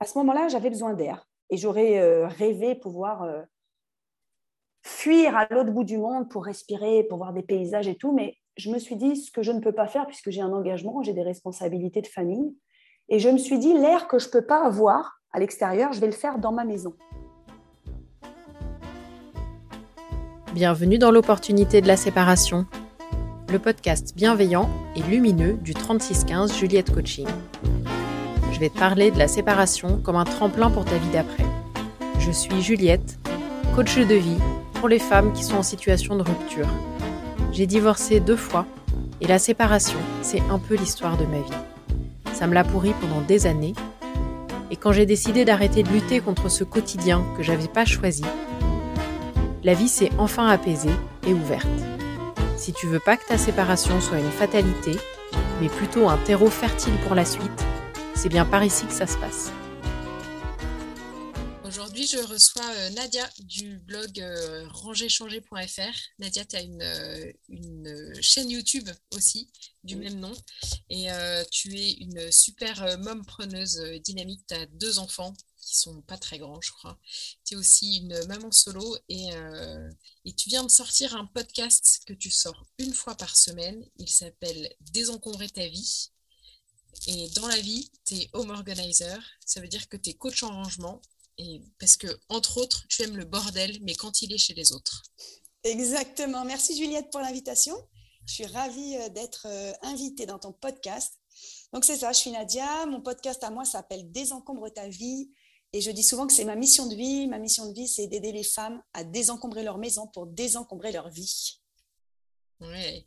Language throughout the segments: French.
à ce moment-là, j'avais besoin d'air et j'aurais euh, rêvé pouvoir euh, fuir à l'autre bout du monde pour respirer, pour voir des paysages et tout. Mais je me suis dit ce que je ne peux pas faire puisque j'ai un engagement, j'ai des responsabilités de famille. Et je me suis dit l'air que je ne peux pas avoir à l'extérieur, je vais le faire dans ma maison. Bienvenue dans l'opportunité de la séparation, le podcast bienveillant et lumineux du 3615 Juliette Coaching je vais te parler de la séparation comme un tremplin pour ta vie d'après. Je suis Juliette, coach de vie pour les femmes qui sont en situation de rupture. J'ai divorcé deux fois et la séparation, c'est un peu l'histoire de ma vie. Ça me l'a pourri pendant des années et quand j'ai décidé d'arrêter de lutter contre ce quotidien que j'avais pas choisi, la vie s'est enfin apaisée et ouverte. Si tu veux pas que ta séparation soit une fatalité, mais plutôt un terreau fertile pour la suite, c'est bien par ici que ça se passe. Aujourd'hui, je reçois euh, Nadia du blog euh, rangerchanger.fr. Nadia, tu as une, une, chaîne YouTube aussi du même nom. Et euh, tu es une super mom preneuse dynamique. Tu as deux enfants qui sont pas très grands, je crois. Tu es aussi une maman solo et, et tu viens de sortir un podcast que tu sors une fois par semaine. Il s'appelle Désencombrer ta vie. Et dans la vie, tu es home organizer. Ça veut dire que tu es coach en rangement. Et parce que, entre autres, tu aimes le bordel, mais quand il est chez les autres. Exactement. Merci Juliette pour l'invitation. Je suis ravie euh, d'être euh, invitée dans ton podcast. Donc c'est ça, je suis Nadia. Mon podcast à moi s'appelle Désencombre ta vie. Et je dis souvent que c'est ma mission de vie. Ma mission de vie, c'est d'aider les femmes à désencombrer leur maison pour désencombrer leur vie. Ouais,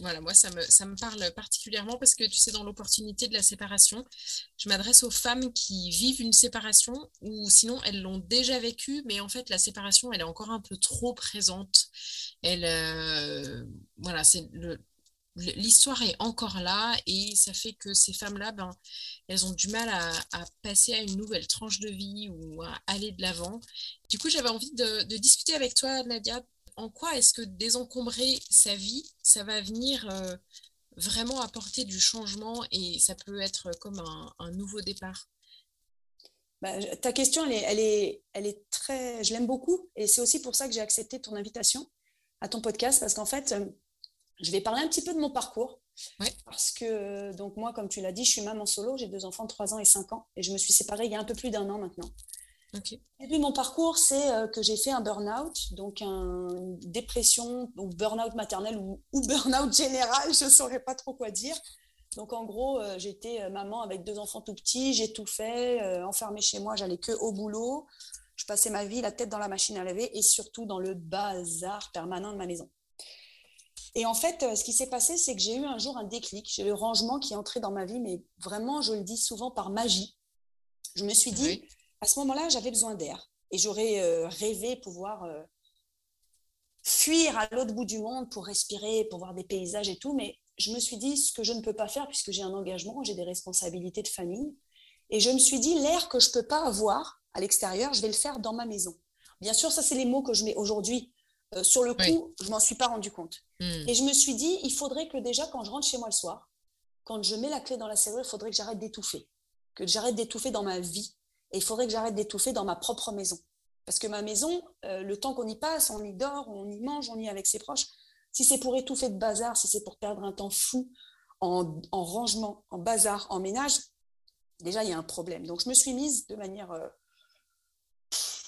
voilà, moi ça me, ça me parle particulièrement parce que tu sais, dans l'opportunité de la séparation, je m'adresse aux femmes qui vivent une séparation ou sinon elles l'ont déjà vécue, mais en fait la séparation elle est encore un peu trop présente. Elle, euh, voilà, c'est le, l'histoire est encore là et ça fait que ces femmes-là, ben, elles ont du mal à, passer à une nouvelle tranche de vie ou à aller de l'avant. Du coup, j'avais envie de, discuter avec toi, Nadia, en quoi est-ce que désencombrer sa vie, ça va venir euh, vraiment apporter du changement et ça peut être comme un, nouveau départ? Bah, ta question, elle est, elle est, très. Je l'aime beaucoup et c'est aussi pour ça que j'ai accepté ton invitation à ton podcast parce qu'en fait, euh, je vais parler un petit peu de mon parcours. Parce que, donc, moi, comme tu l'as dit, je suis maman solo, j'ai deux enfants de 3 ans et 5 ans et je me suis séparée il y a un peu plus d'un an maintenant. Et puis mon parcours, c'est euh, que j'ai fait un burn-out, donc une dépression, donc burn-out maternel ou, burn-out général, je ne saurais pas trop quoi dire. Donc en gros, euh, j'étais euh, maman avec deux enfants tout petits, j'ai tout fait, enfermée chez moi, j'allais que au boulot. Je passais ma vie la tête dans la machine à laver et surtout dans le bazar permanent de ma maison. Et en fait, ce qui s'est passé, c'est que j'ai eu un jour un déclic. J'ai le rangement qui est entré dans ma vie, mais vraiment, je le dis souvent par magie. Je me suis dit, à ce moment-là, j'avais besoin d'air et j'aurais euh, rêvé pouvoir euh, fuir à l'autre bout du monde pour respirer, pour voir des paysages et tout. Mais je me suis dit ce que je ne peux pas faire puisque j'ai un engagement, j'ai des responsabilités de famille. Et je me suis dit l'air que je ne peux pas avoir à l'extérieur, je vais le faire dans ma maison. Bien sûr, ça, c'est les mots que je mets aujourd'hui. Euh, sur le coup, je je m'en suis pas rendu compte. Hmm. Et je me suis dit, il faudrait que déjà, quand je rentre chez moi le soir, quand je mets la clé dans la serrure, il faudrait que j'arrête d'étouffer. Que j'arrête d'étouffer dans ma vie. Et il faudrait que j'arrête d'étouffer dans ma propre maison. Parce que ma maison, euh, le temps qu'on y passe, on y dort, on y mange, on y est avec ses proches. Si c'est pour étouffer de bazar, si c'est pour perdre un temps fou en, rangement, en bazar, en ménage, déjà, il y a un problème. Donc, je me suis mise de manière euh,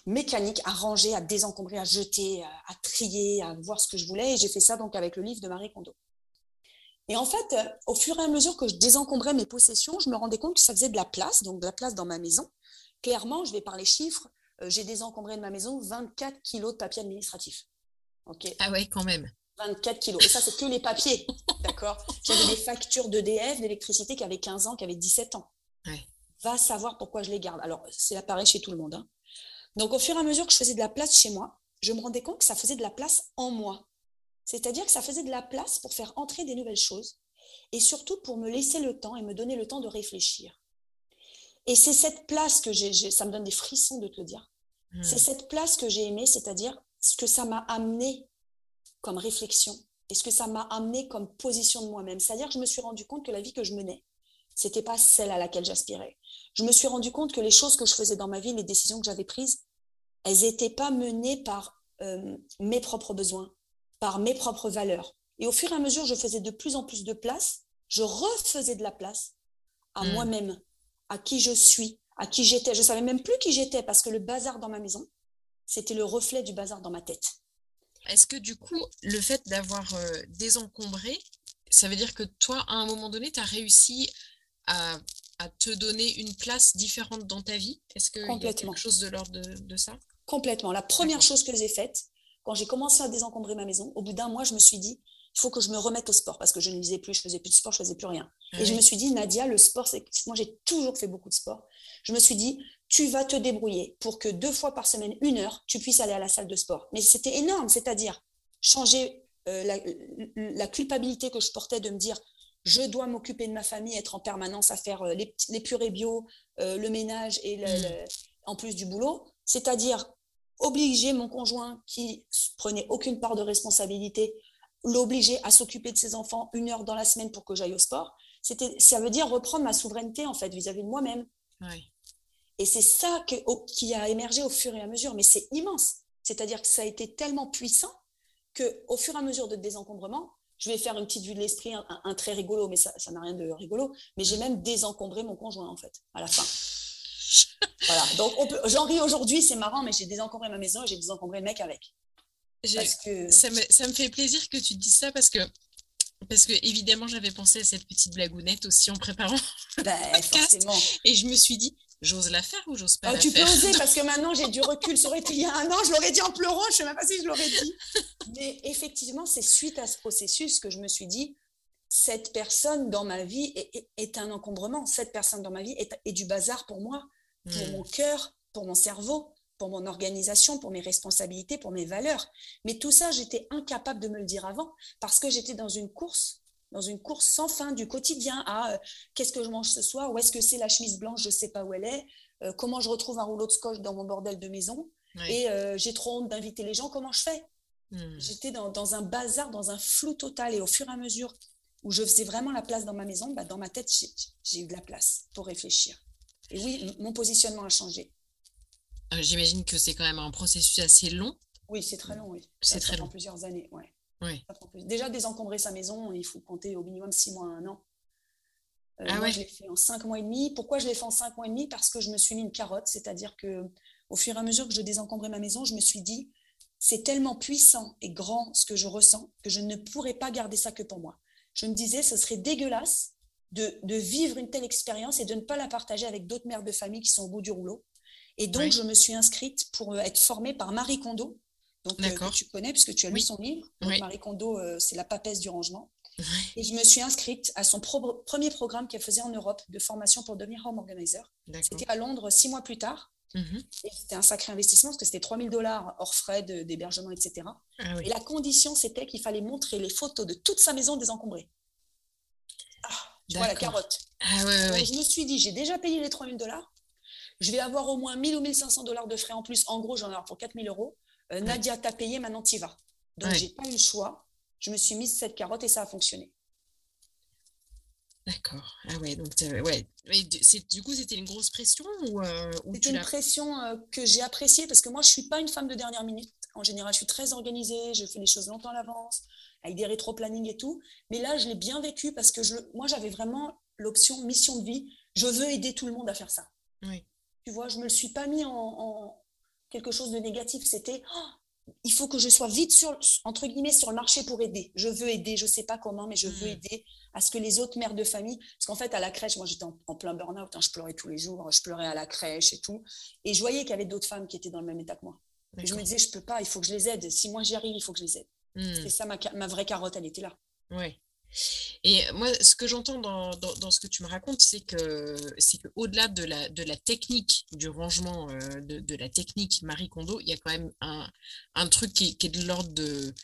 mécanique à ranger, à désencombrer, à jeter, à, trier, à voir ce que je voulais. Et j'ai fait ça donc avec le livre de Marie Kondo. Et en fait, euh, au fur et à mesure que je désencombrais mes possessions, je me rendais compte que ça faisait de la place, donc de la place dans ma maison. Clairement, je vais parler chiffres, euh, j'ai désencombré de ma maison 24 kilos de papier administratif. Ah ouais, quand même. 24 kilos. Et ça, c'est que les papiers. D'accord J'avais des factures d'EDF, d'électricité qui avaient 15 ans, qui avaient 17 ans. Va savoir pourquoi je les garde. Alors, c'est pareil chez tout le monde. Hein. Donc, au fur et à mesure que je faisais de la place chez moi, je me rendais compte que ça faisait de la place en moi. C'est-à-dire que ça faisait de la place pour faire entrer des nouvelles choses et surtout pour me laisser le temps et me donner le temps de réfléchir. Et c'est cette place que j'ai, ça me donne des frissons de te le dire. Hmm. C'est cette place que j'ai aimée, c'est-à-dire ce que ça m'a amené comme réflexion et ce que ça m'a amené comme position de moi-même. C'est-à-dire que je me suis rendu compte que la vie que je menais, c'était pas celle à laquelle j'aspirais. Je me suis rendu compte que les choses que je faisais dans ma vie, les décisions que j'avais prises, elles n'étaient pas menées par euh, mes propres besoins, par mes propres valeurs. Et au fur et à mesure, je faisais de plus en plus de place, je refaisais de la place à hmm. moi-même, à qui je suis, à qui j'étais. Je savais même plus qui j'étais parce que le bazar dans ma maison, c'était le reflet du bazar dans ma tête. Est-ce que du coup, le fait d'avoir euh, désencombré, ça veut dire que toi, à un moment donné, tu as réussi à, te donner une place différente dans ta vie? Est-ce y a quelque chose de l'ordre de, ça? Complètement. La première chose que j'ai faite, quand j'ai commencé à désencombrer ma maison, au bout d'un mois, je me suis dit, il faut que je me remette au sport parce que je ne lisais plus, je faisais plus de sport, je faisais plus rien. Ah et je me suis dit, Nadia, le sport, c'est moi j'ai toujours fait beaucoup de sport. Je me suis dit, tu vas te débrouiller pour que deux fois par semaine, une heure, tu puisses aller à la salle de sport. Mais c'était énorme, c'est-à-dire changer euh, la, culpabilité que je portais de me dire, je dois m'occuper de ma famille, être en permanence à faire euh, les, les purées bio, euh, le ménage et mmh. en plus du boulot, c'est-à-dire obliger mon conjoint qui prenait aucune part de responsabilité l'obliger à s'occuper de ses enfants une heure dans la semaine pour que j'aille au sport, c'était, ça veut dire reprendre ma souveraineté en fait vis-à-vis de moi-même. Et c'est ça qui a émergé au fur et à mesure, mais c'est immense. C'est-à-dire que ça a été tellement puissant que au fur et à mesure de désencombrement, je vais faire une petite vue de l'esprit, un, très rigolo, mais ça, n'a rien de rigolo. Mais j'ai même désencombré mon conjoint en fait à la fin. voilà. Donc j'en ris aujourd'hui, c'est marrant, mais j'ai désencombré ma maison et j'ai désencombré le mec avec ça, me, ça, me, fait plaisir que tu dises ça parce que, parce que évidemment, j'avais pensé à cette petite blagounette aussi en préparant. Ben, forcément. Et je me suis dit, j'ose la faire ou j'ose pas ah, la tu faire? Tu peux oser parce que maintenant j'ai du recul. Ça aurait été il y a un an, je l'aurais dit en pleurant, je ne sais même pas si je l'aurais dit. Mais effectivement, c'est suite à ce processus que je me suis dit, cette personne dans ma vie est, est, un encombrement. Cette personne dans ma vie est, est du bazar pour moi, pour hmm. mon cœur, pour mon cerveau pour mon organisation, pour mes responsabilités, pour mes valeurs. Mais tout ça, j'étais incapable de me le dire avant parce que j'étais dans une course, dans une course sans fin du quotidien à euh, qu'est-ce que je mange ce soir, où est-ce que c'est la chemise blanche, je ne sais pas où elle est, euh, comment je retrouve un rouleau de scotch dans mon bordel de maison, et euh, j'ai trop honte d'inviter les gens, comment je fais? Hmm. J'étais dans, un bazar, dans un flou total, et au fur et à mesure où je faisais vraiment la place dans ma maison, bah, dans ma tête, j'ai eu de la place pour réfléchir. Et oui, mon positionnement a changé. Euh, j'imagine que c'est quand même un processus assez long. Oui, c'est très long, oui. C'est très long. plusieurs années, ouais. oui. Déjà, désencombrer sa maison, il faut compter au minimum six mois, un an. Euh, ah moi, je l'ai fait en cinq mois et demi. Pourquoi je l'ai fait en cinq mois et demi? Parce que je me suis mis une carotte, c'est-à-dire que au fur et à mesure que je désencombrais ma maison, je me suis dit, c'est tellement puissant et grand ce que je ressens que je ne pourrais pas garder ça que pour moi. Je me disais, ce serait dégueulasse de, de vivre une telle expérience et de ne pas la partager avec d'autres mères de famille qui sont au bout du rouleau. Et donc, je me suis inscrite pour euh, être formée par Marie Kondo, donc, euh, que tu connais puisque tu as lu son livre. Marie Kondo, euh, c'est la papesse du rangement. Et je me suis inscrite à son premier programme qu'elle faisait en Europe de formation pour devenir home organizer. C'était à Londres six mois plus tard. Mhm. C'était un sacré investissement parce que c'était 3000 dollars hors frais d'hébergement, etc. Ah Et la condition, c'était qu'il fallait montrer les photos de toute sa maison désencombrée. Ah, tu vois la carotte. Ah, je me suis dit, j'ai déjà payé les 3000 dollars je vais avoir au moins 1000 ou 1500 dollars de frais en plus. En gros, j'en ai pour 4000 euros. Euh, Nadia, t'as payé, maintenant t'y vas. Donc, j'ai pas eu le choix. Je me suis mise cette carotte et ça a fonctionné. D'accord. Ah ouais, donc ouais. du coup, c'était une grosse pression ou, euh, C'était une pression euh, que j'ai appréciée parce que moi, je suis pas une femme de dernière minute. En général, je suis très organisée, je fais les choses longtemps à l'avance, avec des rétro-planning et tout. Mais là, je l'ai bien vécu parce que je, moi, j'avais vraiment l'option mission de vie. Je veux aider tout le monde à faire ça. Oui. Tu vois, je me le suis pas mis en, quelque chose de négatif. C'était, oh, il faut que je sois vite sur, entre guillemets, sur le marché pour aider. Je veux aider, je sais pas comment, mais je veux hmm. aider à ce que les autres mères de famille, parce qu'en fait, à la crèche, moi, j'étais en, plein burn-out, hein, je pleurais tous les jours, je pleurais à la crèche et tout. Et je voyais qu'il y avait d'autres femmes qui étaient dans le même état que moi. Et je me disais, je peux pas, il faut que je les aide. Si moi j'y arrive, il faut que je les aide. Hmm. C'est ça, ma, ma vraie carotte, elle était là. Ouais. Et moi, ce que j'entends dans, dans, ce que tu me racontes, c'est que c'est qu'au-delà de la, de la technique du rangement, euh, de, de, la technique Marie Kondo, il y a quand même un, un truc qui, qui, est de l'ordre de,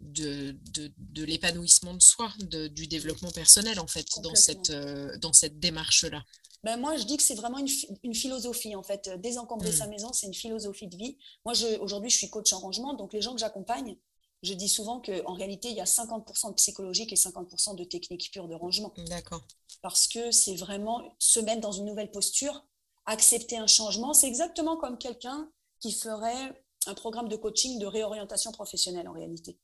de, de, de l'épanouissement de soi, du développement personnel, en fait, dans cette, euh, dans cette démarche-là. Ben moi, je dis que c'est vraiment une, une, philosophie, en fait. Désencombrer mmh. sa maison, c'est une philosophie de vie. Moi, aujourd'hui, je suis coach en rangement, donc les gens que j'accompagne, je dis souvent qu'en réalité, il y a 50% de psychologique et 50% de technique pure de rangement. D'accord. Parce que c'est vraiment se mettre dans une nouvelle posture, accepter un changement. C'est exactement comme quelqu'un qui ferait un programme de coaching de réorientation professionnelle en réalité.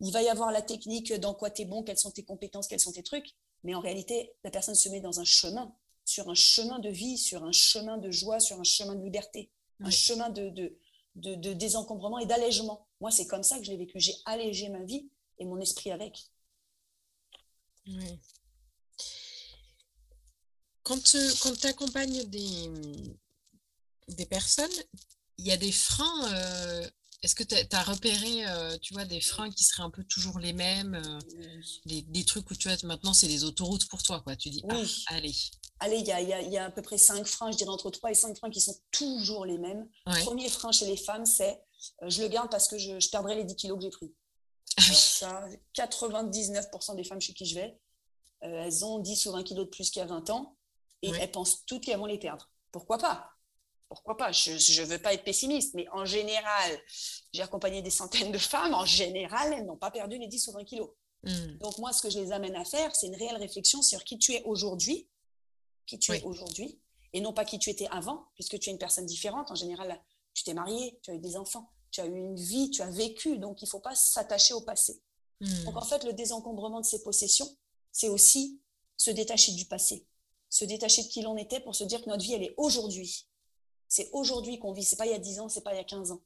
Il va y avoir la technique dans quoi tu es bon, quelles sont tes compétences, quels sont tes trucs, mais en réalité, la personne se met dans un chemin, sur un chemin de vie, sur un chemin de joie, sur un chemin de liberté, un chemin de, de, désencombrement et d'allègement. Moi, c'est comme ça que je l'ai vécu. J'ai allégé ma vie et mon esprit avec. Quand, tu accompagnes des, des personnes, il y a des freins. Euh, est-ce que tu as, repéré, euh, tu vois, des freins qui seraient un peu toujours les mêmes, euh, des, trucs où tu vois, maintenant c'est des autoroutes pour toi, quoi. Tu dis, ah, allez. Allez, il y a, à peu près cinq freins, je dirais entre trois et cinq freins qui sont toujours les mêmes. Premier frein chez les femmes, c'est je le garde parce que je, je perdrai les 10 kilos que j'ai pris. Ah Alors ça, 99% des femmes chez qui je vais, elles ont 10 ou 20 kilos de plus qu'il y a 20 ans et elles pensent toutes qu'elles vont les perdre. Pourquoi pas? Pourquoi pas? Je ne veux pas être pessimiste, mais en général, j'ai accompagné des centaines de femmes. En général, elles n'ont pas perdu les 10 ou 20 kilos. Hmm. Donc, moi, ce que je les amène à faire, c'est une réelle réflexion sur qui tu es aujourd'hui, qui tu es aujourd'hui, et non pas qui tu étais avant, puisque tu es une personne différente. En général, tu t'es marié, tu as eu des enfants, tu as eu une vie, tu as vécu. Donc, il ne faut pas s'attacher au passé. Hmm. Donc, en fait, le désencombrement de ses possessions, c'est aussi se détacher du passé, se détacher de qui l'on était pour se dire que notre vie, elle est aujourd'hui c'est aujourd'hui qu'on vit, c'est pas il y a 10 ans, c'est pas il y a 15 ans.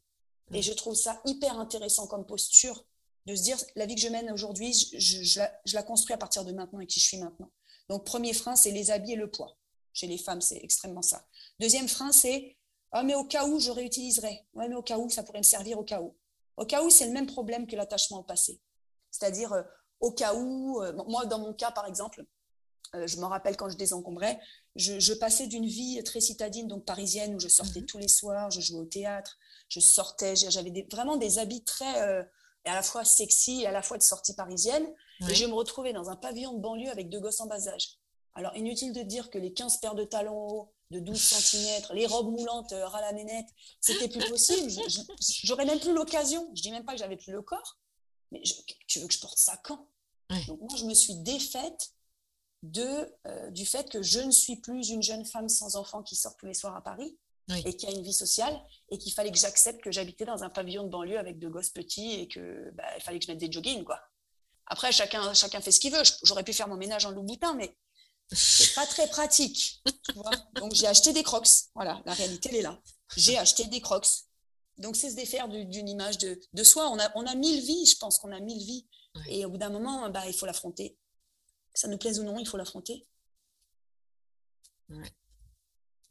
Et je trouve ça hyper intéressant comme posture de se dire la vie que je mène aujourd'hui, je, la, construis à partir de maintenant et qui je suis maintenant. Donc, premier frein, c'est les habits et le poids. Chez les femmes, c'est extrêmement ça. Deuxième frein, c'est ah, mais au cas où, je réutiliserai. Ouais, mais au cas où, ça pourrait me servir au cas où. Au cas où, c'est le même problème que l'attachement au passé. C'est-à-dire, euh, au cas où, euh, moi, dans mon cas, par exemple, euh, je me rappelle quand je désencombrais, je, passais d'une vie très citadine, donc parisienne, où je sortais mhm. tous les soirs, je jouais au théâtre, je sortais, j'avais vraiment des habits très à la fois sexy et à la fois de sortie parisienne. Et je me retrouvais dans un pavillon de banlieue avec deux gosses en bas âge. Alors, inutile de dire que les 15 paires de talons hauts de 12 cm, les robes moulantes euh, ras la ménette, c'était plus possible. J'aurais même plus l'occasion. Je dis même pas que j'avais plus le corps, mais tu veux que je porte ça quand? Donc, moi, je me suis défaite de, euh, du fait que je ne suis plus une jeune femme sans enfant qui sort tous les soirs à Paris et qui a une vie sociale et qu'il fallait que j'accepte que j'habitais dans un pavillon de banlieue avec deux gosses petits et que bah, il fallait que je mette des joggings quoi. Après chacun chacun fait ce qu'il veut. J'aurais pu faire mon ménage en Louboutin mais c'est pas très pratique. Donc j'ai acheté des Crocs. Voilà, la réalité elle est là. J'ai acheté des Crocs. Donc c'est se défaire d'une image de, de, soi. On a, on a mille vies, je pense qu'on a mille vies. Et au bout d'un moment, bah, il faut l'affronter ça nous plaise ou non, il faut l'affronter.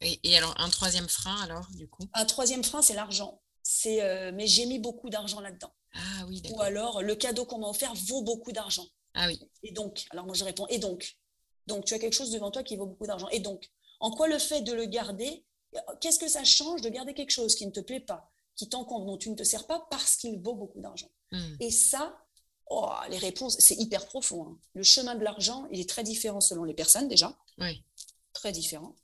Et, alors, un troisième frein, alors, du coup? Un troisième frein, c'est l'argent. C'est, euh, mais j'ai mis beaucoup d'argent là-dedans. Ah oui, Ou alors, le cadeau qu'on m'a offert vaut beaucoup d'argent. Ah oui. Et donc, alors moi je réponds, et donc? Donc, tu as quelque chose devant toi qui vaut beaucoup d'argent. Et donc, en quoi le fait de le garder, qu'est-ce que ça change de garder quelque chose qui ne te plaît pas, qui t'encombre, dont tu ne te sers pas parce qu'il vaut beaucoup d'argent? Hmm. Et ça, Oh, les réponses, c'est hyper profond. Hein. Le chemin de l'argent, il est très différent selon les personnes déjà. Oui. Très différent.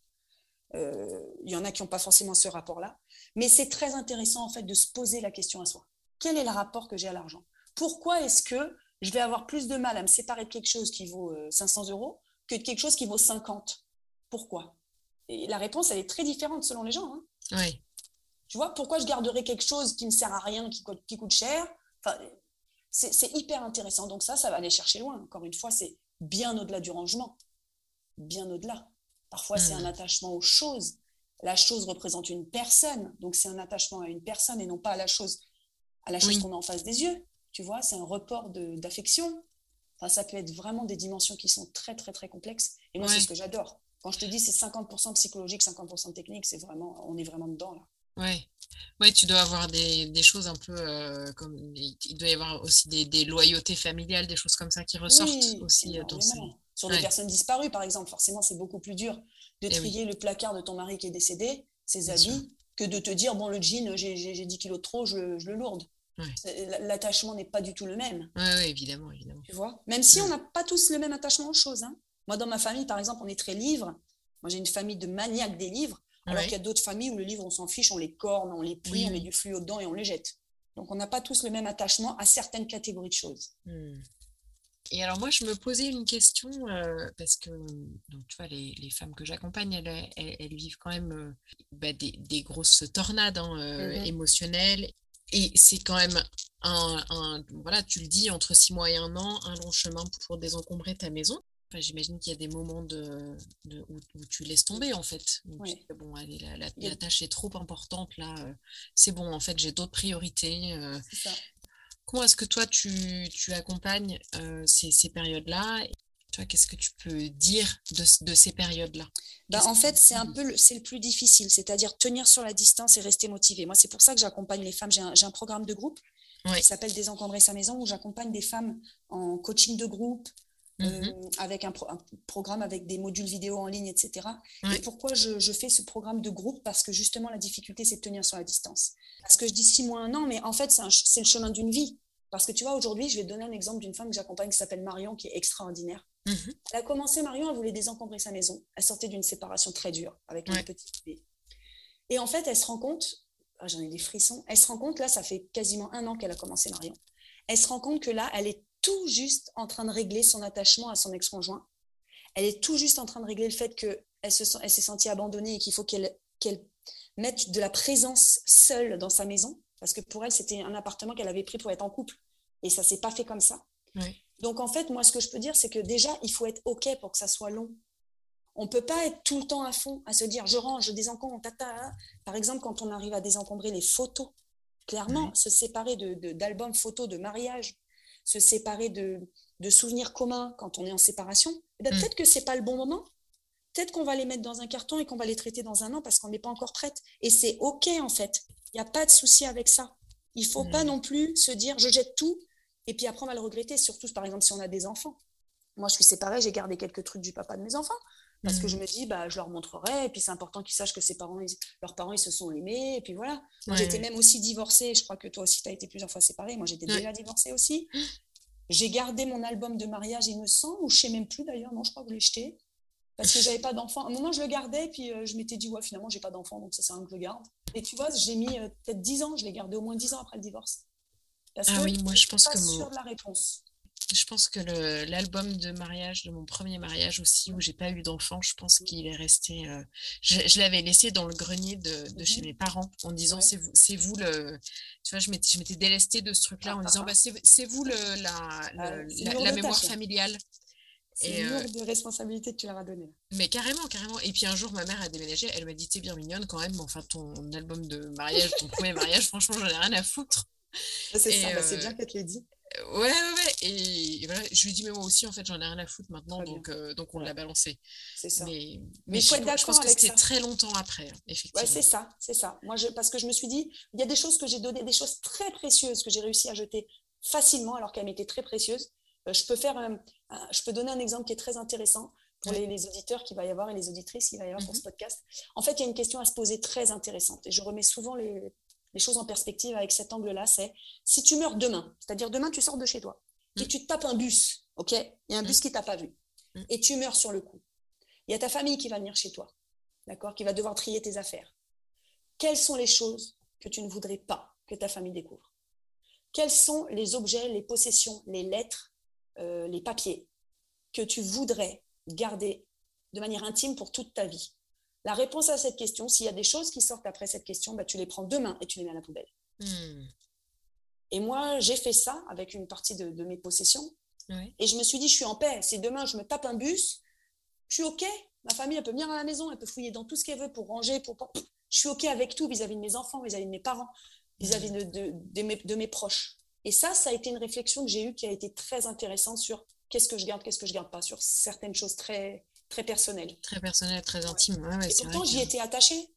Euh, il y en a qui n'ont pas forcément ce rapport-là. Mais c'est très intéressant en fait de se poser la question à soi. Quel est le rapport que j'ai à l'argent? Pourquoi est-ce que je vais avoir plus de mal à me séparer de quelque chose qui vaut 500 euh, euros que de quelque chose qui vaut 50 Pourquoi? Et la réponse, elle est très différente selon les gens. Hein. Oui. Tu vois, pourquoi je garderais quelque chose qui ne sert à rien, qui coûte, qui coûte cher? Enfin, c'est hyper intéressant. Donc ça, ça va aller chercher loin. Encore une fois, c'est bien au-delà du rangement, bien au-delà. Parfois, c'est un hmm. attachement aux choses. La chose représente une personne, donc c'est un attachement à une personne et non pas à la chose, à la chose qu'on a en face des yeux. Tu vois, c'est un report d'affection. Enfin, ça peut être vraiment des dimensions qui sont très, très, très complexes. Et moi, c'est ce que j'adore. Quand je te dis c'est 50% psychologique, 50% technique, c'est vraiment, on est vraiment dedans là. Ouais. Ouais, tu dois avoir des, choses un peu euh, comme il doit y avoir aussi des, loyautés familiales, des choses comme ça qui ressortent aussi. Euh, Sur des personnes disparues, par exemple, forcément, c'est beaucoup plus dur de eh trier le placard de ton mari qui est décédé, ses habits, que de te dire bon, le jean, j'ai 10 kilos de trop, je, le lourde. L'attachement n'est pas du tout le même. Oui, évidemment, évidemment. Tu vois? Même si on n'a pas tous le même attachement aux choses. Hein. Moi, dans ma famille, par exemple, on est très livre. Moi, j'ai une famille de maniaques des livres. Alors qu'il y a d'autres familles où le livre, on s'en fiche, on les corne, on les plie, on met du fluo dedans et on les jette. Donc, on n'a pas tous le même attachement à certaines catégories de choses. Hmm. Et alors moi, je me posais une question euh, parce que donc, tu vois, les, les femmes que j'accompagne, elles, elles, vivent quand même euh, bah, des, des, grosses tornades hein, euh, mmh émotionnelles. Et c'est quand même un, un, voilà, tu le dis, entre six mois et un an, un long chemin pour désencombrer ta maison. Enfin, J'imagine qu'il y a des moments de, de où, où, tu laisses tomber en fait. Oui. bon, allez, la, la, la, tâche est trop importante là. c'est bon, en fait, j'ai d'autres priorités. Ça. Comment est-ce que toi, tu, tu accompagnes euh, ces, ces périodes-là? Qu'est-ce que tu peux dire de, de ces périodes-là? Bah, En fait, c'est un peu le, le plus difficile, c'est-à-dire tenir sur la distance et rester motivé. Moi, c'est pour ça que j'accompagne les femmes. J'ai un, un, programme de groupe oui. qui s'appelle Désencombrer sa maison, où j'accompagne des femmes en coaching de groupe, Mmh. Euh, avec un, pro un, programme avec des modules vidéo en ligne, etc. Ouais. Et pourquoi je, je, fais ce programme de groupe? Parce que justement, la difficulté, c'est de tenir sur la distance. Parce que je dis six mois, un an, mais en fait, c'est le chemin d'une vie. Parce que tu vois, aujourd'hui, je vais te donner un exemple d'une femme que j'accompagne qui s'appelle Marion, qui est extraordinaire. Mmh. Elle a commencé, Marion, elle voulait désencombrer sa maison. Elle sortait d'une séparation très dure avec ouais. une petite bébé. Et en fait, elle se rend compte, ah, j'en ai des frissons, elle se rend compte, là, ça fait quasiment un an qu'elle a commencé, Marion. Elle se rend compte que là, elle est tout juste en train de régler son attachement à son ex-conjoint. Elle est tout juste en train de régler le fait qu'elle se, elle s'est sentie abandonnée et qu'il faut qu'elle qu'elle mette de la présence seule dans sa maison. Parce que pour elle, c'était un appartement qu'elle avait pris pour être en couple. Et ça ne s'est pas fait comme ça. Oui. Donc, en fait, moi, ce que je peux dire, c'est que déjà, il faut être OK pour que ça soit long. On ne peut pas être tout le temps à fond, à se dire je range, je désencombre, tata. Par exemple, quand on arrive à désencombrer les photos, clairement, se séparer d'albums de, de, photos de mariage, se séparer de, de, souvenirs communs quand on est en séparation, eh ben, mmh. peut-être que ce n'est pas le bon moment. Peut-être qu'on va les mettre dans un carton et qu'on va les traiter dans un an parce qu'on n'est pas encore prête. Et c'est OK, en fait. Il n'y a pas de souci avec ça. Il ne faut mmh. pas non plus se dire je jette tout et puis après on va le regretter, surtout par exemple si on a des enfants. Moi, je suis séparée, j'ai gardé quelques trucs du papa de mes enfants. Parce mmh. que je me dis bah je leur montrerai et puis c'est important qu'ils sachent que ses parents ils, leurs parents ils se sont aimés et puis voilà. Ouais. j'étais même aussi divorcée. Je crois que toi aussi tu as été plusieurs fois séparée. Moi j'étais ouais. déjà divorcée aussi. J'ai gardé mon album de mariage il me semble ou je sais même plus d'ailleurs. Non je crois que je l'ai jeté. Parce que j'avais pas d'enfant. À un moment je le gardais puis euh, je m'étais dit ouais finalement j'ai pas d'enfant donc ça sert à rien que je le garde. Et tu vois j'ai mis euh, peut-être 10 ans je l'ai gardé au moins 10 ans après le divorce parce ah que oui moi je pense pas que mon... la réponse je pense que l'album de mariage de mon premier mariage aussi où j'ai pas eu d'enfant je pense qu'il est resté euh, je, je l'avais laissé dans le grenier de, de chez mes parents en disant ouais. c'est vous c'est vous le tu vois je m'étais je m'étais délestée de ce truc là ah, en disant bah, c'est vous le la, ah, le, la, la mémoire familiale c'est euh, responsabilité que tu leur as donnée. Mais carrément, carrément. Et puis un jour, ma mère a déménagé. Elle m'a dit T'es bien mignonne quand même. Enfin, ton album de mariage, ton premier mariage, franchement, j'en ai rien à foutre. C'est ça, euh... bah, c'est bien qu'elle te l'ait dit. Ouais, ouais, ouais. Et, et, voilà, je lui ai dit, mais moi aussi, en fait, j'en ai rien à foutre maintenant, donc, euh, donc on l'a balancé. C'est ça. Mais, je, pense que c'était très longtemps après, effectivement. Ouais, c'est ça, c'est ça. Moi, je, parce que je me suis dit, il y a des choses que j'ai données, des choses très précieuses que j'ai réussi à jeter facilement alors qu'elles m'étaient très précieuses. Euh, je peux faire, euh, je peux donner un exemple qui est très intéressant pour les, les, auditeurs qu'il va y avoir et les auditrices qu'il va y avoir mm -hmm. pour ce podcast. En fait, il y a une question à se poser très intéressante et je remets souvent les, les choses en perspective avec cet angle-là, c'est si tu meurs demain, c'est-à-dire demain tu sors de chez toi et tu te tapes un bus, ok? Il y a un bus mmh. qui t'a pas vu mmh. et tu meurs sur le coup. Il y a ta famille qui va venir chez toi, d'accord? Qui va devoir trier tes affaires. Quelles sont les choses que tu ne voudrais pas que ta famille découvre? Quels sont les objets, les possessions, les lettres, euh, les papiers que tu voudrais garder de manière intime pour toute ta vie? La réponse à cette question, s'il y a des choses qui sortent après cette question, bah, tu les prends demain et tu les mets à la poubelle. Mmh. Et moi, j'ai fait ça avec une partie de, de mes possessions. Oui. Et je me suis dit, je suis en paix. Si demain, je me tape un bus, je suis OK. Ma famille, elle peut venir à la maison, elle peut fouiller dans tout ce qu'elle veut pour ranger. Pour... Je suis OK avec tout vis-à-vis -vis de mes enfants, vis-à-vis -vis de mes parents, vis-à-vis -vis de, de, de, mes, de mes proches. Et ça, ça a été une réflexion que j'ai eue qui a été très intéressante sur qu'est-ce que je garde, qu'est-ce que je garde pas, sur certaines choses très, très personnel. Très personnel, très intime. Ouais. Ouais, et pourtant, j'y que... étais attachée.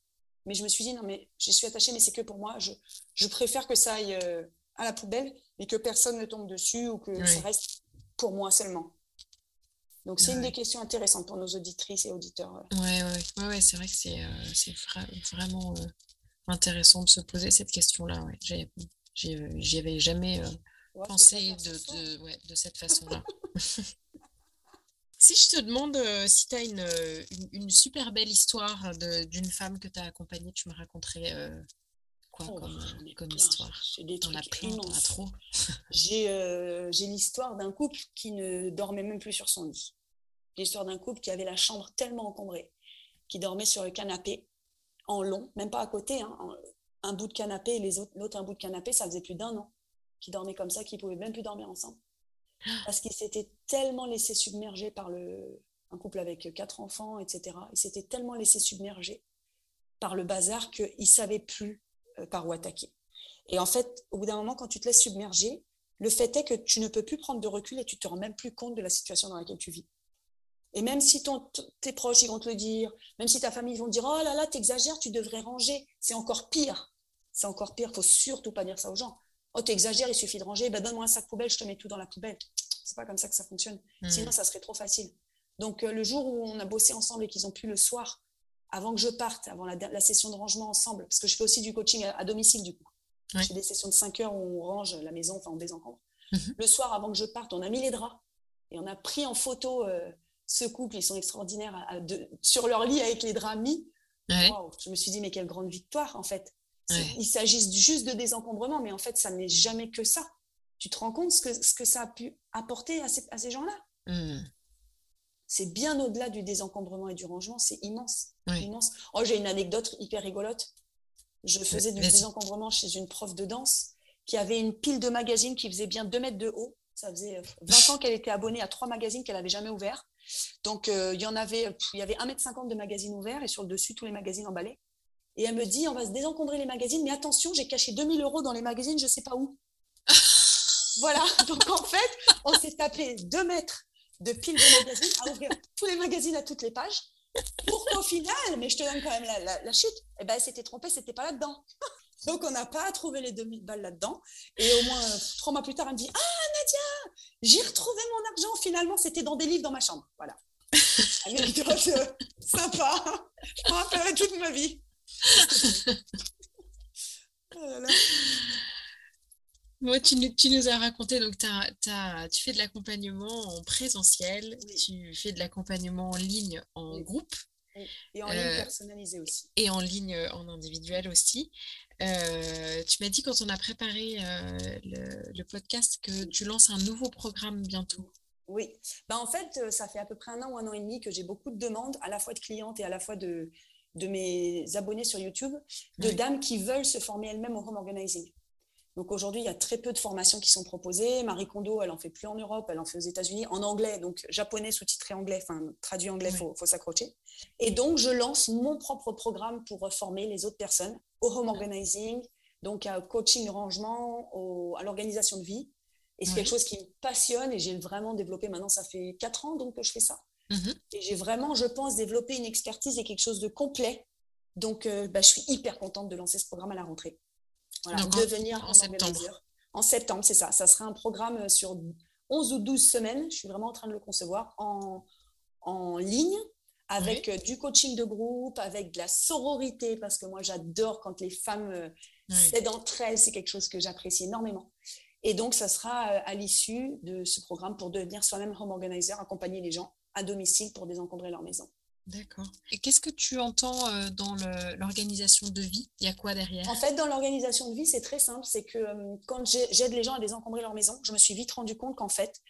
Mais je me suis dit, non, mais j'y suis attachée, mais c'est que pour moi. Je, je préfère que ça aille euh, à la poubelle et que personne ne tombe dessus ou que ça reste pour moi seulement. Donc, c'est une des questions intéressantes pour nos auditrices et auditeurs. Oui, ouais, ouais, ouais, c'est vrai que c'est euh, vra vraiment euh, intéressant de se poser cette question-là. Ouais. J'y avais jamais euh, pensé de, de, de cette façon-là. Si je te demande euh, si tu as une, une, une, super belle histoire d'une femme que tu as accompagnée, tu me raconterais euh, quoi oh, comme, histoire? J'ai des trucs plein, trop? Euh, j'ai l'histoire d'un couple qui ne dormait même plus sur son lit. L'histoire d'un couple qui avait la chambre tellement encombrée, qui dormait sur le canapé en long, même pas à côté, hein, un bout de canapé et les autres, l'autre un bout de canapé, ça faisait plus d'un an qu'ils dormaient comme ça, qu'ils pouvaient même plus dormir ensemble. Parce qu'ils s'étaient tellement laissés submerger par le, un couple avec quatre enfants, etc. Ils s'étaient tellement laissés submerger par le bazar qu'ils ne savaient plus euh, par où attaquer. Et en fait, au bout d'un moment, quand tu te laisses submerger, le fait est que tu ne peux plus prendre de recul et tu te rends même plus compte de la situation dans laquelle tu vis. Et même si ton, tes proches ils vont te le dire, même si ta famille vont te dire oh là là t'exagères, tu devrais ranger, c'est encore pire. C'est encore pire. Faut surtout pas dire ça aux gens. Oh t'exagères, il suffit de ranger. Ben, donne-moi un sac poubelle, je te mets tout dans la poubelle. C'est pas comme ça que ça fonctionne. Hmm. Sinon ça serait trop facile. Donc euh, le jour où on a bossé ensemble et qu'ils ont pu le soir, avant que je parte, avant la, session de rangement ensemble, parce que je fais aussi du coaching à, domicile du coup. J'ai des sessions de 5 heures où on range la maison, enfin on désencombre. Mhm. Le soir, avant que je parte, on a mis les draps et on a pris en photo euh, ce couple, ils sont extraordinaires, sur leur lit avec les draps mis. je me suis dit, mais quelle grande victoire, en fait. Il s'agit juste de désencombrement, mais en fait, ça n'est jamais que ça. Tu te rends compte ce que, ce que ça a pu apporter à ces, à ces gens-là hmm. C'est bien au-delà du désencombrement et du rangement, c'est immense. immense. Oh, j'ai une anecdote hyper rigolote. Je faisais du désencombrement chez une prof de danse qui avait une pile de magazines qui faisait bien 2 mètres de haut. Ça faisait 20 ans qu'elle était abonnée à trois magazines qu'elle n'avait jamais ouverts. Donc, euh, il y en avait, il y avait 1m50 de magazines ouverts et sur le dessus, tous les magazines emballés. Et elle me dit, on va se désencombrer les magazines, mais attention, j'ai caché 2000 euros dans les magazines, je ne sais pas où. voilà, donc en fait, on s'est tapé 2 mètres de piles de magazines à ouvrir tous les magazines à toutes les pages pour qu'au final, mais je te donne quand même la, chute, eh ben, elle s'était trompée, c'était pas là-dedans. Donc, on n'a pas trouvé les 2000 balles là-dedans. Et au moins, euh, trois mois plus tard, elle me dit Ah, Nadia, j'ai retrouvé mon argent. Finalement, c'était dans des livres dans ma chambre. Voilà. Anecdote euh, sympa. Je m'en rappellerai toute ma vie. oh Moi, tu, nous as raconté, donc tu fais de l'accompagnement en présentiel, tu fais de l'accompagnement en ligne en groupe. Et en ligne euh, personnalisé aussi. Et en ligne en individuel aussi. Euh, tu m'as dit quand on a préparé euh, le, podcast que tu lances un nouveau programme bientôt. Oui, ben, en fait, euh, ça fait à peu près un an ou un an et demi que j'ai beaucoup de demandes, à la fois de clientes et à la fois de, de mes abonnés sur YouTube, de dames qui veulent se former elles-mêmes au home organizing. Donc aujourd'hui, il y a très peu de formations qui sont proposées. Marie Kondo, elle en fait plus en Europe, elle en fait aux États-Unis, en anglais, donc japonais sous-titré anglais, enfin traduit anglais, il faut, s'accrocher. Et donc, je lance mon propre programme pour former les autres personnes au home organizing, donc au coaching rangement, à l'organisation de vie. Et c'est quelque chose qui me passionne et j'ai vraiment développé, maintenant ça fait quatre ans donc que je fais ça. Mhm. Et j'ai vraiment, je pense, développé une expertise et quelque chose de complet. Donc, euh, bah, je suis hyper contente de lancer ce programme à la rentrée. Voilà, devenir en, septembre. En septembre, c'est ça. Ça sera un programme euh, sur 11 ou 12 semaines. Je suis vraiment en train de le concevoir en, en ligne avec euh, du coaching de groupe, avec de la sororité, parce que moi j'adore quand les femmes euh, s'aident entre elles, c'est quelque chose que j'apprécie énormément. Et donc, ça sera à l'issue de ce programme pour devenir soi-même home organizer, accompagner les gens à domicile pour désencombrer leur maison. D'accord. Et qu'est-ce que tu entends euh, dans l'organisation de vie? Il y a quoi derrière? En fait, dans l'organisation de vie, c'est très simple. C'est que euh, quand j'aide les gens à désencombrer leur maison, je me suis vite rendu compte qu'en fait,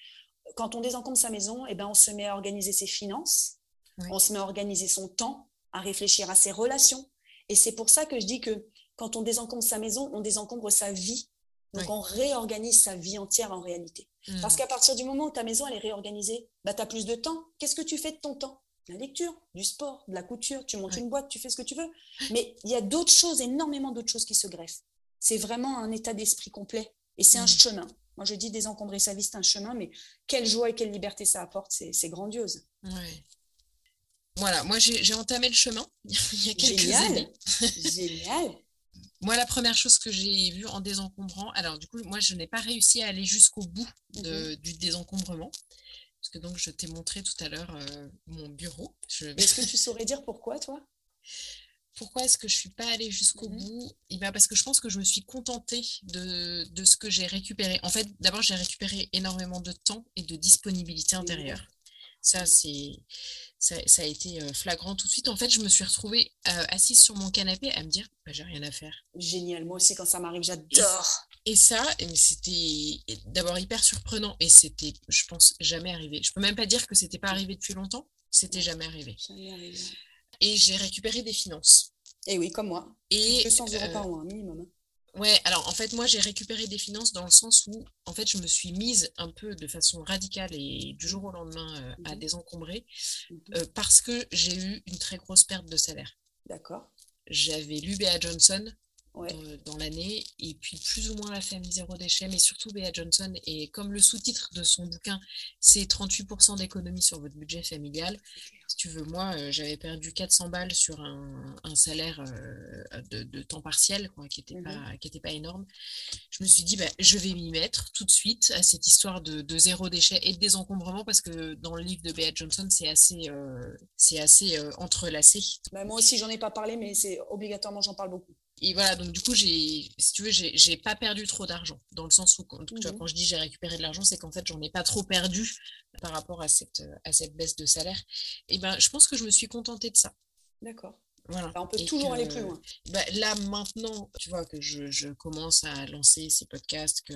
quand on désencombre sa maison, eh ben, on se met à organiser ses finances, on se met à organiser son temps, à réfléchir à ses relations. Et c'est pour ça que je dis que quand on désencombre sa maison, on désencombre sa vie. Donc, on réorganise sa vie entière en réalité. Parce mmh. qu'à partir du moment où ta maison elle est réorganisée, bah, tu as plus de temps. Qu'est-ce que tu fais de ton temps? La lecture, du sport, de la couture, tu montes une boîte, tu fais ce que tu veux. Mais il y a d'autres choses, énormément d'autres choses qui se greffent. C'est vraiment un état d'esprit complet et c'est un mm. chemin. Moi, je dis désencombrer sa vie, c'est un chemin, mais quelle joie et quelle liberté ça apporte, c'est grandiose. Voilà, moi j'ai entamé le chemin il y a quelques Génial. années. Génial. Moi, la première chose que j'ai vue en désencombrant, alors du coup, moi, je n'ai pas réussi à aller jusqu'au bout mm-hmm. du désencombrement. Parce que donc, je t'ai montré tout à l'heure euh, mon bureau. Est-ce que tu saurais dire pourquoi, toi? Pourquoi est-ce que je ne suis pas allée jusqu'au mhm. bout? Eh bien, Parce que je pense que je me suis contentée de, de ce que j'ai récupéré. En fait, d'abord, j'ai récupéré énormément de temps et de disponibilité intérieure. Ça, c'est ça, a été euh, flagrant tout de suite. En fait, je me suis retrouvée euh, assise sur mon canapé à me dire, bah, j'ai rien à faire. Génial. Moi aussi, quand ça m'arrive, j'adore. Et, ça, c'était d'abord hyper surprenant et c'était, je pense, jamais arrivé. Je peux même pas dire que c'était pas arrivé depuis longtemps. C'était jamais arrivé. Jamais arrivé. Et j'ai récupéré des finances. Et oui, comme moi. Et 200 euros par mois, minimum. Ouais, alors en fait, moi, j'ai récupéré des finances dans le sens où, en fait, je me suis mise un peu de façon radicale et du jour au lendemain euh, à mmh désencombrer mmh euh, parce que j'ai eu une très grosse perte de salaire. D'accord. J'avais lu Béa Dans, l'année et puis plus ou moins la famille zéro déchet, mais surtout Béa Johnson. Et comme le sous-titre de son bouquin, c'est 38% d'économie sur votre budget familial, si tu veux, moi, euh, j'avais perdu 400 balles sur un, salaire euh, de, temps partiel, quoi, qui n'était mmh pas, pas énorme. Je me suis dit, bah, je vais m'y mettre tout de suite à cette histoire de, zéro déchet et de désencombrement, parce que dans le livre de Bea Johnson, c'est assez, euh, c'est assez entrelacé. Bah, moi aussi, j'en ai pas parlé, mais c'est obligatoirement, j'en parle beaucoup et voilà, donc du coup, j'ai, si tu veux, j'ai, pas perdu trop d'argent. Dans le sens où, quand, mmh quand je dis j'ai récupéré de l'argent, c'est qu'en fait, j'en ai pas trop perdu par rapport à cette, à cette baisse de salaire. Et ben, je pense que je me suis contentée de ça. D'accord. Voilà. Bah, on peut toujours aller plus loin. Bah, là, maintenant, tu vois, que je, je, commence à lancer ces podcasts, que,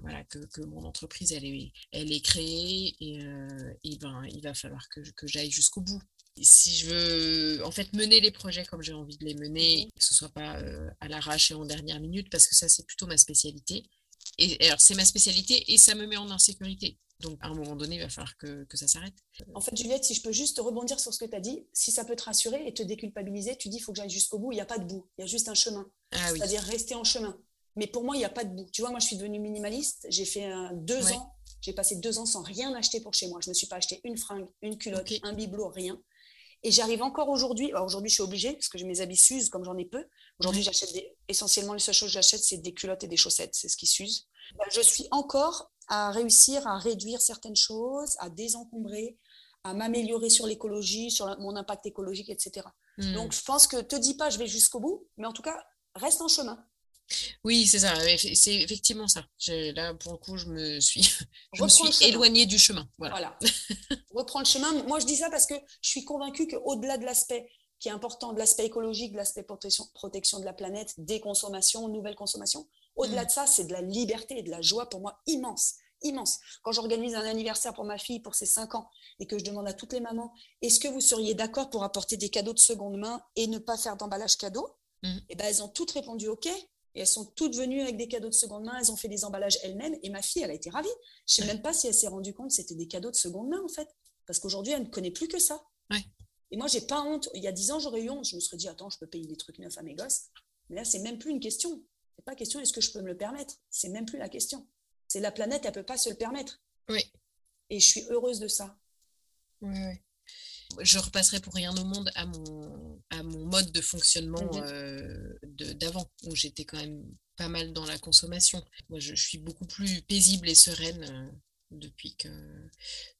voilà, que, que, mon entreprise, elle est, elle est créée, et, euh, et ben, il va falloir que, que j'aille jusqu'au bout si je veux en fait mener les projets comme j'ai envie de les mener, mmh que ce soit pas euh, à l'arrache et en dernière minute, parce que ça c'est plutôt ma spécialité. Et alors c'est ma spécialité et ça me met en insécurité. Donc à un moment donné, il va falloir que, que ça s'arrête. En fait, Juliette, si je peux juste rebondir sur ce que tu as dit, si ça peut te rassurer et te déculpabiliser, tu dis il faut que j'aille jusqu'au bout, il n'y a pas de bout, il y a juste un chemin. Ah C'est-à-dire rester en chemin. Mais pour moi, il n'y a pas de bout. Tu vois, moi, je suis devenue minimaliste. J'ai fait deux ans. J'ai passé deux ans sans rien acheter pour chez moi. Je ne me suis pas acheté une fringue, une culotte, un bibelot, rien. Et j'arrive encore aujourd'hui. Aujourd'hui, je suis obligée parce que mes habits s'usent comme j'en ai peu. Aujourd'hui, j'achète essentiellement les seules choses que j'achète, c'est des culottes et des chaussettes. C'est ce qui s'use. Bah, je suis encore à réussir à réduire certaines choses, à désencombrer, à m'améliorer sur l'écologie, sur mon impact écologique, etc. Hmm. Donc, je pense que te dis pas, je vais jusqu'au bout, mais en tout cas, reste en chemin. Oui, c'est ça. C'est effectivement ça. Là, pour le coup, je me suis, je me suis éloignée du chemin. Voilà. Reprends le chemin. Moi, je dis ça parce que je suis convaincue qu'au-delà de l'aspect qui est important, de l'aspect écologique, de l'aspect protection, protection de la planète, déconsommation, nouvelle consommation, au-delà mm. de ça, c'est de la liberté et de la joie pour moi immense. Immense. Quand j'organise un anniversaire pour ma fille pour ses 5 ans et que je demande à toutes les mamans est-ce que vous seriez d'accord pour apporter des cadeaux de seconde main et ne pas faire d'emballage cadeau? Mm. Et eh ben, elles ont toutes répondu OK. Et elles sont toutes venues avec des cadeaux de seconde main. Elles ont fait des emballages elles-mêmes. Et ma fille, elle a été ravie. Je ne sais même pas si elle s'est rendue compte que c'était des cadeaux de seconde main, en fait. Parce qu'aujourd'hui, elle ne connaît plus que ça. Et moi, j'ai pas honte. Il y a dix ans, j'aurais eu honte. Je me serais dit, attends, je peux payer des trucs neufs à mes gosses. Mais là, c'est même plus une question. C'est pas question, est-ce que je peux me le permettre? C'est même plus la question. C'est la planète, elle peut pas se le permettre. Oui. Et je suis heureuse de ça. Oui, oui je repasserai pour rien au monde à mon, à mon mode de fonctionnement mmh euh, d'avant, où j'étais quand même pas mal dans la consommation. Moi, je, suis beaucoup plus paisible et sereine euh, depuis que,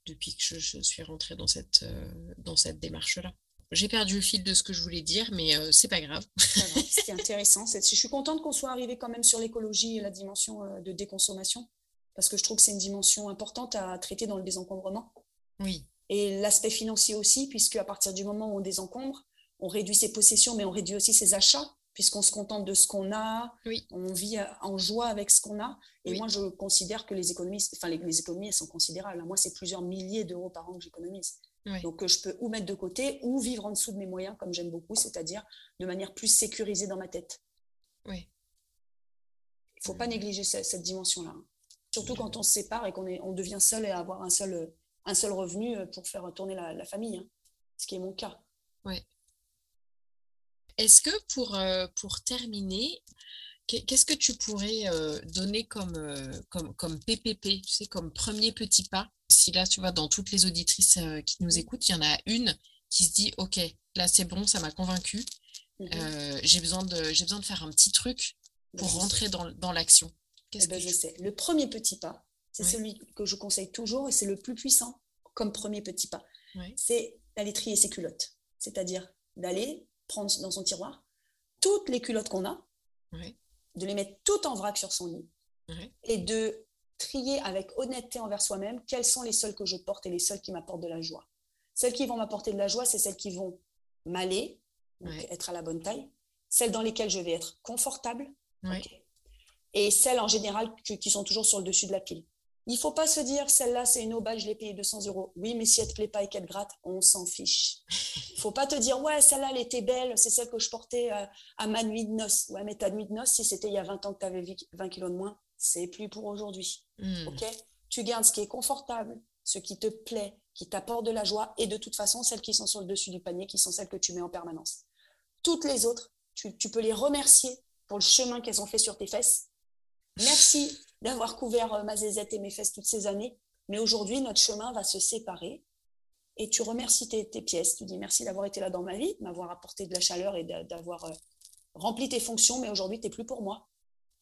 depuis que je, suis rentrée dans cette, euh, dans cette démarche-là. J'ai perdu le fil de ce que je voulais dire, mais c'est pas grave. C'est intéressant. Je suis contente qu'on soit arrivé quand même sur l'écologie et la dimension de déconsommation, parce que je trouve que c'est une dimension importante à traiter dans le désencombrement. Oui et l'aspect financier aussi, puisque à partir du moment où on désencombre, on réduit ses possessions, mais on réduit aussi ses achats, puisqu'on se contente de ce qu'on a, on vit en joie avec ce qu'on a. Et moi, je considère que les économies, enfin les, économies, elles sont considérables. Moi, c'est plusieurs milliers d'euros par an que j'économise. Donc, je peux ou mettre de côté ou vivre en dessous de mes moyens, comme j'aime beaucoup, c'est-à-dire de manière plus sécurisée dans ma tête. Oui. Il ne faut pas négliger cette, cette dimension-là. Hein. Surtout quand on se sépare et qu'on on devient seul et avoir un seul un seul revenu euh, pour faire tourner la, famille, hein, ce qui est mon cas. Ouais. Est-ce que pour, euh, pour terminer, qu'est-ce que tu pourrais euh, donner comme, comme, comme PPP, tu sais, comme premier petit pas? Si là, tu vois, dans toutes les auditrices qui nous écoutent, il y en a une qui se dit, OK, là, c'est bon, ça m'a convaincu. Mhm. j'ai besoin, de, besoin de faire un petit truc pour rentrer dans, dans l'action. Qu'est-ce eh ben, que je sais. Le premier petit pas, c'est celui que je conseille toujours et c'est le plus puissant comme premier petit pas. C'est d'aller trier ses culottes. C'est-à-dire d'aller prendre dans son tiroir toutes les culottes qu'on a, de les mettre toutes en vrac sur son lit et de trier avec honnêteté envers soi-même quelles sont les seules que je porte et les seules qui m'apportent de la joie. Celles qui vont m'apporter de la joie, c'est celles qui vont m'aller, être à la bonne taille, celles dans lesquelles je vais être confortable, et celles en général qui sont toujours sur le dessus de la pile. Il ne faut pas se dire, celle-là, c'est une obale, je l'ai payée 200 euros. Oui, mais si elle ne te plaît pas et qu'elle te gratte, on s'en fiche. Il ne faut pas te dire, ouais, celle-là, elle était belle, c'est celle que je portais euh, à, ma nuit de noces. Ouais, mais ta nuit de noces, si c'était il y a 20 ans que tu avais 20 kilos de moins, c'est plus pour aujourd'hui. Hmm. OK? Tu gardes ce qui est confortable, ce qui te plaît, qui t'apporte de la joie, et de toute façon, celles qui sont sur le dessus du panier, qui sont celles que tu mets en permanence. Toutes les autres, tu, tu peux les remercier pour le chemin qu'elles ont fait sur tes fesses. Merci d'avoir couvert euh, ma zézette et mes fesses toutes ces années. Mais aujourd'hui, notre chemin va se séparer. Et tu remercies tes, pièces. Tu dis merci d'avoir été là dans ma vie, m'avoir apporté de la chaleur et d'avoir euh, rempli tes fonctions. Mais aujourd'hui, tu n'es plus pour moi.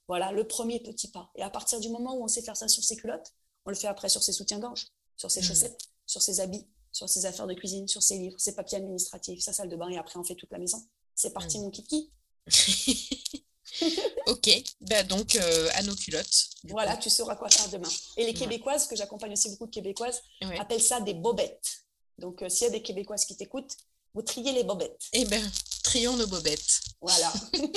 Voilà le premier petit pas. Et à partir du moment où on sait faire ça sur ses culottes, on le fait après sur ses soutiens-gorge, sur ses mmh. chaussettes, sur ses habits, sur ses affaires de cuisine, sur ses livres, ses papiers administratifs, sa salle de bain. Et après, on fait toute la maison. C'est parti, mmh. mon kiki. ok, bah donc euh, à nos culottes. Voilà, tu sauras quoi faire demain. Et les Québécoises, que j'accompagne aussi beaucoup de Québécoises, appellent ça des bobettes. Donc euh, s'il y a des Québécoises qui t'écoutent, vous triez les bobettes. Eh bien, trions nos bobettes. Voilà.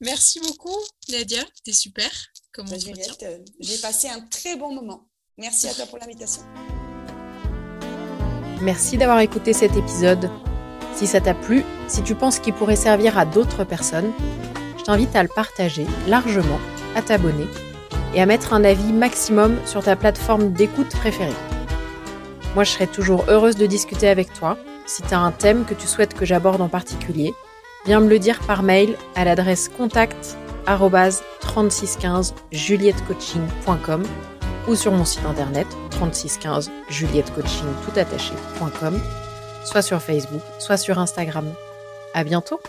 Merci beaucoup, Nadia. T'es super. Comme bah, Juliette, euh, j'ai passé un très bon moment. Merci à toi pour l'invitation. Merci d'avoir écouté cet épisode. Si ça t'a plu, si tu penses qu'il pourrait servir à d'autres personnes, je t'invite à le partager largement, à t'abonner et à mettre un avis maximum sur ta plateforme d'écoute préférée. Moi, je serai toujours heureuse de discuter avec toi. Si tu as un thème que tu souhaites que j'aborde en particulier, viens me le dire par mail à l'adresse contact 3615 juliettecoaching.com ou sur mon site internet 3615 juliettecoaching soit sur Facebook, soit sur Instagram. À bientôt!